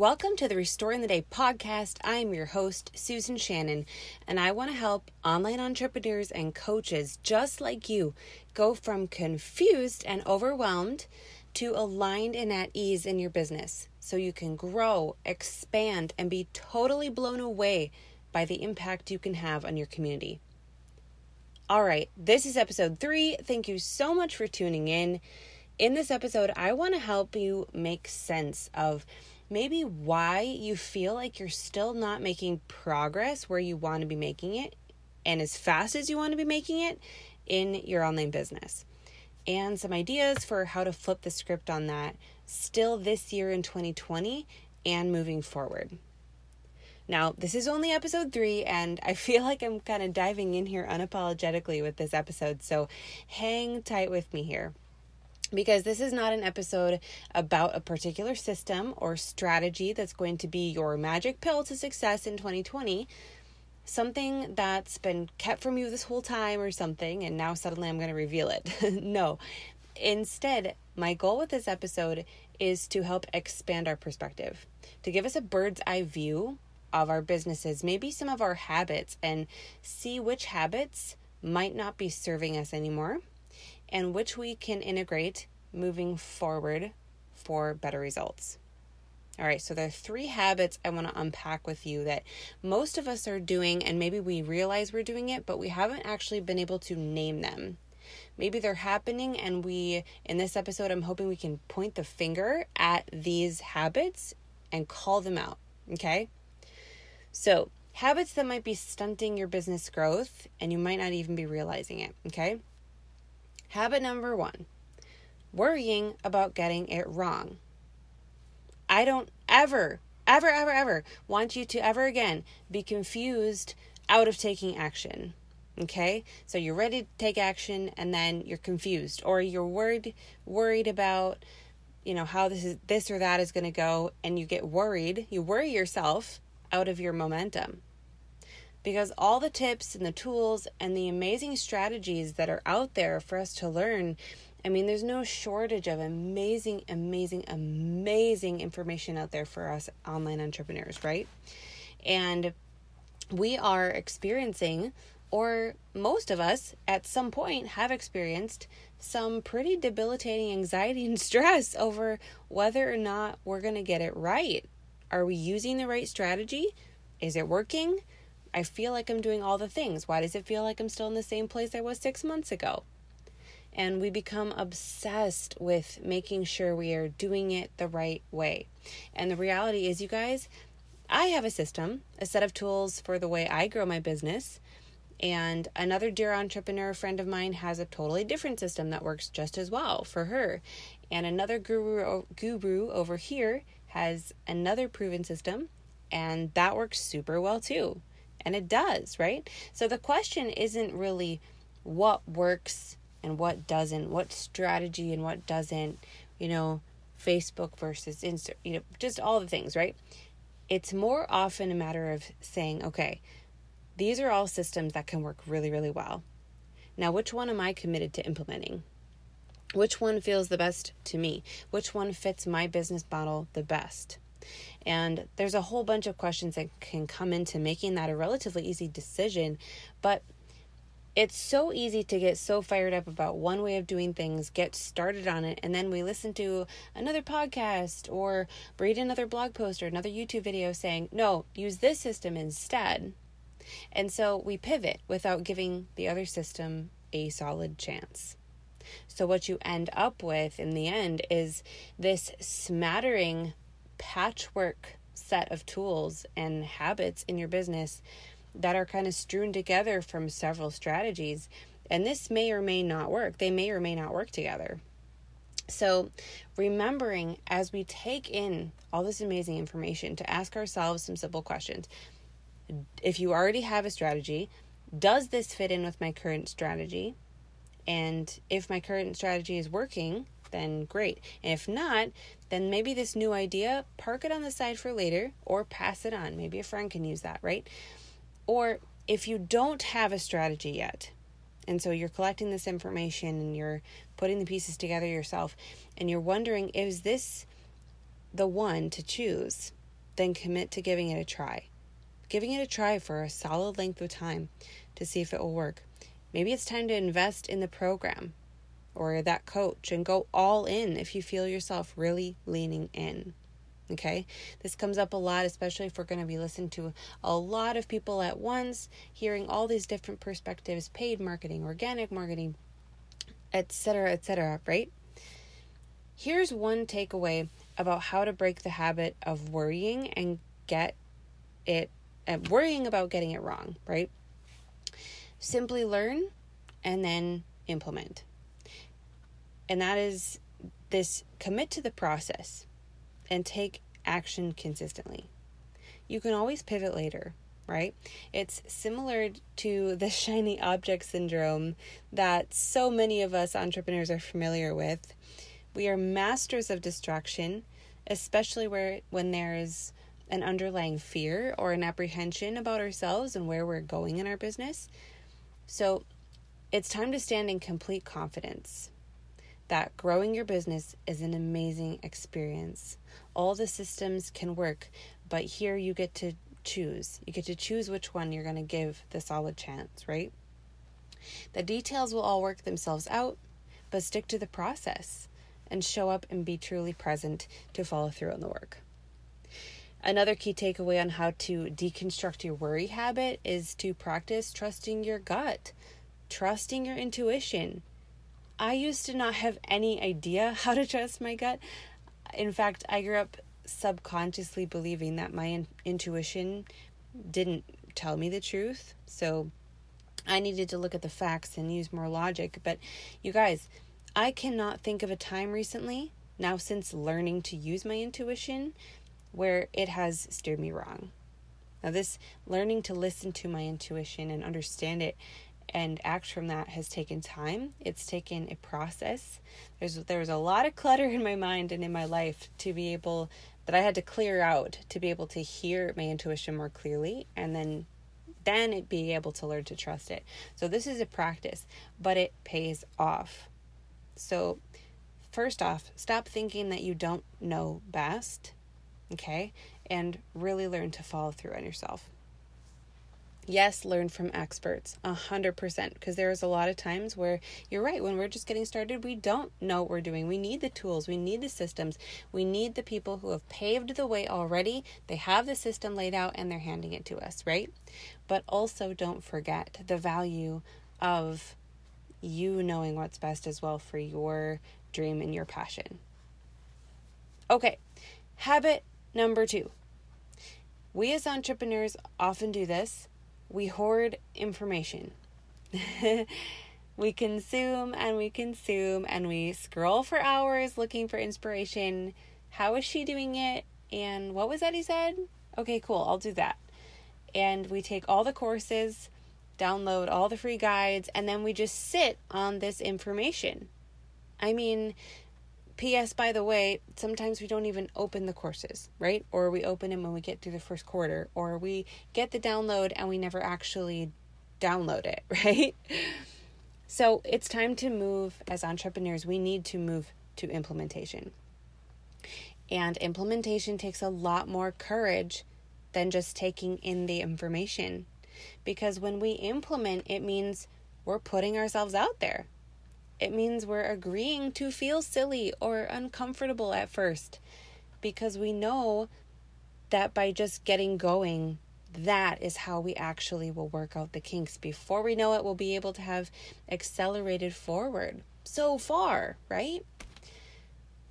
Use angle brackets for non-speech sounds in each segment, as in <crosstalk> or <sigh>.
Welcome to the Restoring the Day podcast. I'm your host, Susan Shannon, and I want to help online entrepreneurs and coaches just like you go from confused and overwhelmed to aligned and at ease in your business so you can grow, expand, and be totally blown away by the impact you can have on your community. All right, this is episode three. Thank you so much for tuning in. In this episode, I want to help you make sense of maybe why you feel like you're still not making progress where you want to be making it and as fast as you want to be making it in your online business. And some ideas for how to flip the script on that still this year in 2020 and moving forward. Now, this is only episode three, and I <laughs> feel like I'm kind of diving in here unapologetically with this episode, so hang tight with me here because this is not an episode about a particular system or strategy that's going to be your magic pill to success in 2020 something that's been kept from you this whole time or something and now suddenly I'm going to reveal it. <laughs> no. Instead, my goal with this episode is to help expand our perspective, to give us a bird's eye view of our businesses, maybe some of our habits, and see which habits might not be serving us anymore and which we can integrate moving forward for better results. All right, so there are three habits I want to unpack with you that most of us are doing, and maybe we realize we're doing it, but we haven't actually been able to name them. Maybe they're happening, and we, in this episode, I'm hoping we can point the finger at these habits and call them out. Okay? So, habits that might be stunting your business growth, and you might not even be realizing it. Okay? Habit number one worrying about getting it wrong. I don't ever, ever, ever, ever want you to ever again be confused out of taking action. Okay? So you're ready to take action and then you're confused or you're worried worried about you know how this is this or that is going to go and you get worried. You worry yourself out of your momentum because all the tips and the tools and the amazing strategies that are out there for us to learn I mean, there's no shortage of amazing, amazing, amazing information out there for us online entrepreneurs, right? And we are experiencing, or most of us at some point have experienced, some pretty debilitating anxiety and <laughs> stress over whether or not we're going to get it right. Are we using the right strategy? Is it working? I feel like I'm doing all the things. Why does it feel like I'm still in the same place I was six months ago? And we become obsessed with making sure we are doing it the right way. And the reality is, you guys, I have a system, a set of tools for the way I grow my business. And another dear entrepreneur friend of mine has a totally different system that works just as well for her. And another guru guru over here has another proven system and that works super well too. And it does, right? So the question isn't really what works and what doesn't, what strategy and what doesn't, you know, Facebook versus Insta, you know, just all the things, right? It's more often a matter of saying, okay, these are all systems that can work really, really well. Now, which one am I committed to implementing? Which one feels the best to me? Which one fits my business model the best? And there's a whole bunch of questions that can come into making that a relatively easy decision. But it's so easy to get so fired up about one way of doing things, get started on it, and then we listen to another podcast or read another blog post or another YouTube video saying, no, use this system instead. And so we pivot without giving the other system a solid chance. So, what you end up with in the end is this smattering patchwork set of tools and habits in your business that are kind of strewn together from several strategies. And this may or may not work. They may or may not work together. So, remembering as we take in all this amazing information to ask ourselves some simple questions. If you already have a strategy, does this fit in with my current strategy? And if my current strategy is working, then great. And if not, then maybe this new idea, park it on the side for later or pass it on. Maybe a friend can use that, right? Or if you don't have a strategy yet, and so you're collecting this information and you're putting the pieces together yourself, and you're wondering, is this the one to choose? then commit to giving it a try. Giving it a try for a solid length of time to see if it will work. Maybe it's time to invest in the program or that coach and go all in if you feel yourself really leaning in. Okay, this comes up a lot, especially if we're going to be listening to a lot of people at once, hearing all these different perspectives paid marketing, organic marketing, etc., etc., right? Here's one takeaway about how to break the habit of worrying and get it, and uh, worrying about getting it wrong, right? Simply learn and then implement. And that is this commit to the process and take action consistently. You can always pivot later, right? It's similar to the <laughs> shiny object syndrome that so many of us entrepreneurs are familiar with. We are masters of distraction, especially where when there is an underlying fear or an apprehension about ourselves and where we're going in our business. So, it's time to stand in complete confidence that growing your business is an amazing experience. All the systems can work, but here you get to choose. You get to choose which one you're going to give the solid chance, right? The details will all work themselves out, but stick to the process and show up and be truly present to follow through on the work. Another key takeaway on how to deconstruct your worry habit is to practice trusting your gut, trusting your intuition. I used to not have any idea <laughs> how to trust my gut. In fact, I grew up subconsciously believing that my in- intuition didn't tell me the truth. So I needed to look at the facts and use more logic. But you guys, I cannot think of a time recently, now since learning to use my intuition, where it has steered me wrong. Now, this learning to listen to my intuition and understand it and act from that has taken time. It's taken a process. There's there was a lot of clutter in my mind and in my life to be able that I had to clear out to be able to hear my intuition more clearly and then then it be able to learn to trust it. So this is a practice, but it pays off. So first off, stop thinking that you don't know best, okay? And really learn to follow through on yourself. Yes, learn from experts, a hundred percent. Because there's a lot of times where you're right. When we're just getting started, we don't know what we're doing. We need the tools, we need the systems, we need the people who have paved the way already. They have the system laid out and they're handing it to us, right? But also don't forget the value of you knowing what's best as well for your dream and your passion. Okay, habit number two. We as entrepreneurs often do this we hoard information. <laughs> we consume and we consume and we scroll for hours looking for inspiration. How is she doing it? And what was that he said? Okay, cool, I'll do that. And we take all the courses, download all the free guides, and then we just sit on this information. I mean, P.S. By the way, sometimes we don't even open the courses, right? Or we open them when we get through the first quarter, or we get the download and we never actually download it, <laughs> right? So it's time to move as entrepreneurs. We need to move to implementation. And implementation takes a lot more courage than just taking in the information. Because when we implement, it means we're putting ourselves out there. It means we're agreeing to feel silly or uncomfortable at first because we know that by just getting going, that is how we actually will work out the kinks. Before we know it, we'll be able to have accelerated forward so far, right?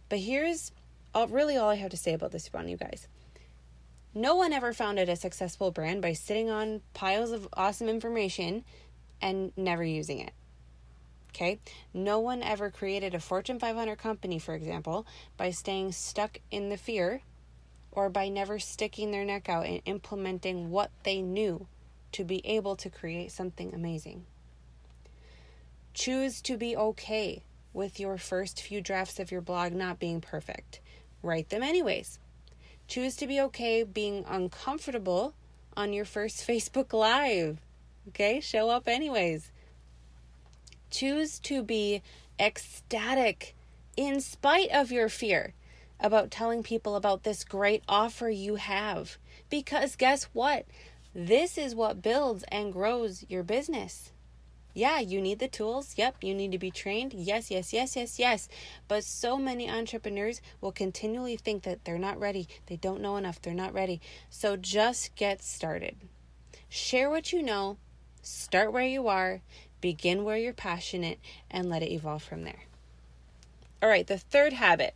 But here's all, really all I have to say about this one, you guys. No one ever founded a successful brand by sitting on piles of awesome information and never using it. Okay? No one ever created a Fortune 500 company, for example, by staying stuck in the fear or by never sticking their neck out and implementing what they knew to be able to create something amazing. Choose to be okay with your first few drafts of your blog not being perfect. Write them anyways. Choose to be okay being uncomfortable on your first <laughs> Facebook Live. Okay? Show up anyways. Choose to be ecstatic in spite of your fear. about telling people about this great offer you have. Because guess what? This is what builds and grows your business. Yeah, you need the tools. Yep, you need to be trained. Yes, yes, yes, yes, yes. But so many entrepreneurs will continually think that they're not ready. They don't know enough. They're not ready. So just get started. Share what you know. Start where you are. Begin where you're passionate and let it evolve from there. All right, the third habit.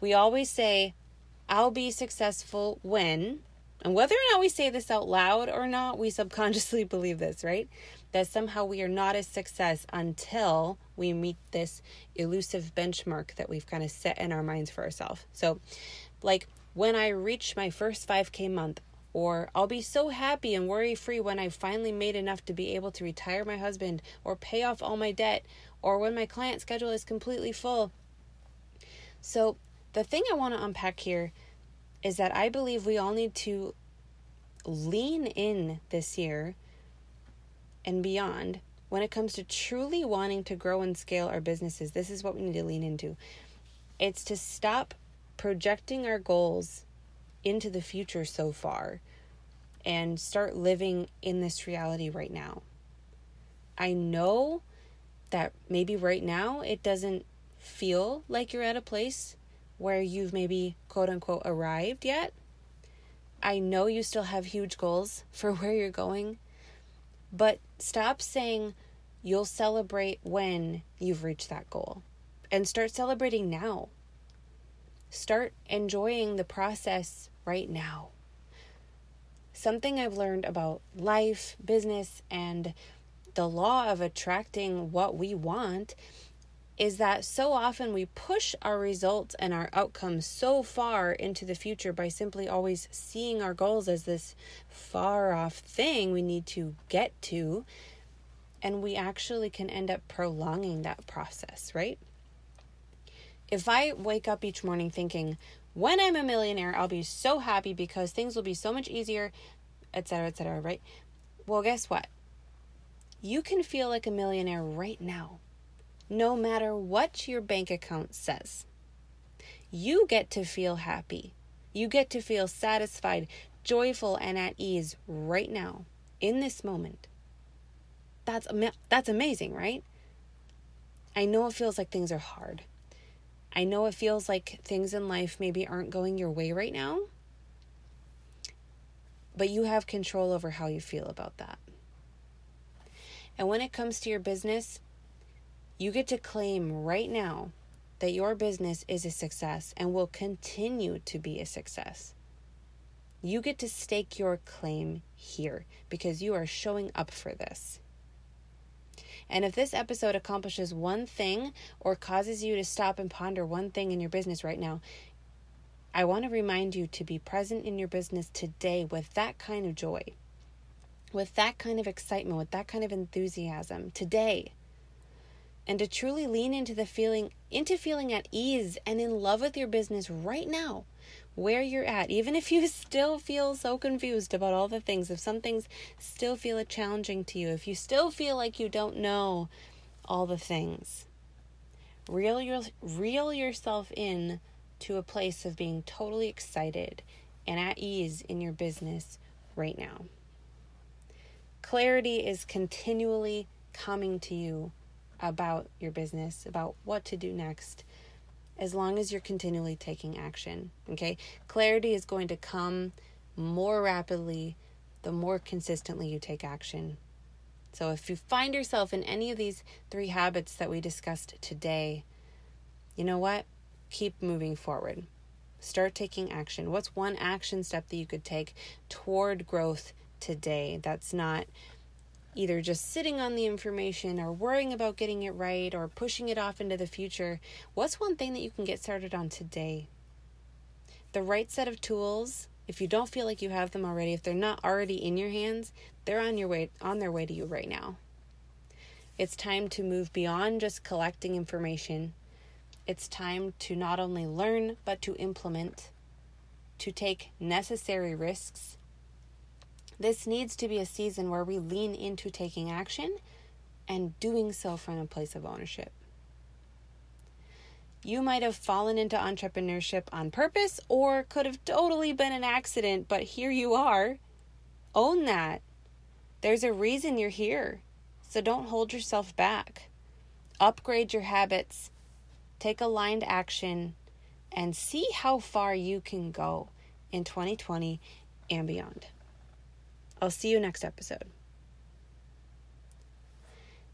We always say, I'll be successful when, and whether or not we say this out loud or not, we subconsciously <laughs> believe this, right? That somehow we are not a success until we meet this elusive benchmark that we've kind of set in our minds for ourselves. So, like when I reach my first 5K month, or I'll be so happy and worry free when I've finally made enough to be able to retire my husband or pay off all my debt or when my client schedule is completely full. So, the thing I want to unpack here is that I believe we all need to lean in this year and beyond when it comes to truly wanting to grow and scale our businesses. This is what we need to lean into. It's to stop projecting our goals into the future so far and start living in this reality right now. I know that maybe right now it doesn't feel like you're at a place where you've maybe quote unquote arrived yet. I know you still have huge goals <laughs> for where you're going, but stop saying you'll celebrate when you've reached that goal and start celebrating now. Start enjoying the process right now. Something I've learned about life, business, and the law of attracting what we want is that so often we push our results and our outcomes so far into the future by simply always seeing our goals as this far off thing we need to get to. And we actually can end up prolonging that process, right? If I wake up each morning thinking, when I'm a millionaire, I'll be so happy because things will be so much easier, etc., etc., right? Well, guess what? You can feel like a millionaire right now, no matter what your bank account says. You get to feel happy. You get to feel satisfied, joyful, and at ease right now, in this moment. That's, that's amazing, right? I know it feels like things are hard. I know it feels like things in life maybe aren't going your way right now, but you have control over how you feel about that. And when it comes to your business, you get to claim right now that your business is a success and will continue to be a success. You get to stake your claim here because you are showing up for this. And if this episode accomplishes one thing or causes you to stop and ponder one thing in your business right now, I want to remind you to be present in your business today with that kind of joy, with that kind of excitement, with that kind of enthusiasm today. And to truly lean into the feeling, into feeling at ease and in love with your business right now where you're at, even if you <laughs> still feel so confused about all the things, if some things still feel challenging to you, if you still feel like you don't know all the things, reel, your, reel yourself in to a place of being totally excited and at ease in your business right now. Clarity is continually coming to you about your business, about what to do next as long as you're continually taking action. Okay? Clarity is going to come more rapidly the more consistently you take action. So if you find yourself in any of these three habits that we discussed today, you know what? Keep moving forward. Start taking action. What's one action step that you could take toward growth today that's not either just sitting on the information or worrying about getting it right or pushing it off into the future, what's one thing that you can get started on today? The right set of tools, if you don't feel like you have them already, if they're not already in your hands, they're on your way on their way to you right now. It's time to move beyond just collecting information. It's time to not only learn but to implement, to take necessary risks this needs to be a season where we lean into taking action and doing so from a place of ownership. You might have fallen into entrepreneurship on purpose or could have totally been an accident, but here you are. Own that. There's a reason you're here, so don't hold yourself back. Upgrade your habits, take aligned action, and see how far you can go in 2020 and beyond. I'll see you next episode.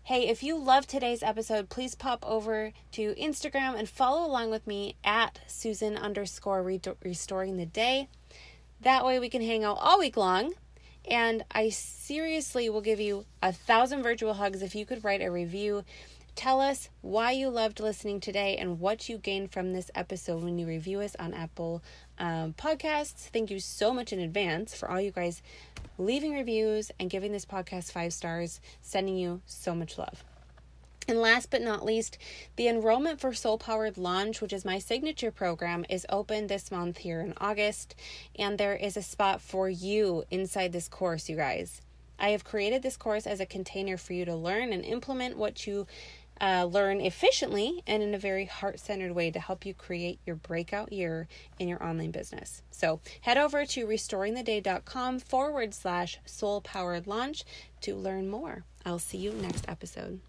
Hey, if you love today's episode, please pop over to Instagram and follow along with me at Susan underscore restoring the day. That way we can hang out all week long. And I seriously will give you a thousand virtual hugs if you could write a review. Tell us why you loved listening today and what you gained from this episode when you review us on Apple um, Podcasts. Thank you so much in advance for all you guys leaving reviews and giving this podcast five stars. Sending you so much love. And last but not least, the enrollment for Soul Powered Launch, which is my signature program, is open this month here in August. And there is a spot for you inside this course, you guys. I have created this course as a container for you to learn and implement what you uh, learn efficiently and in a very heart centered way to help you create your breakout year in your online business. So head over to restoringtheday.com forward slash soul powered launch to learn more. I'll see you next episode.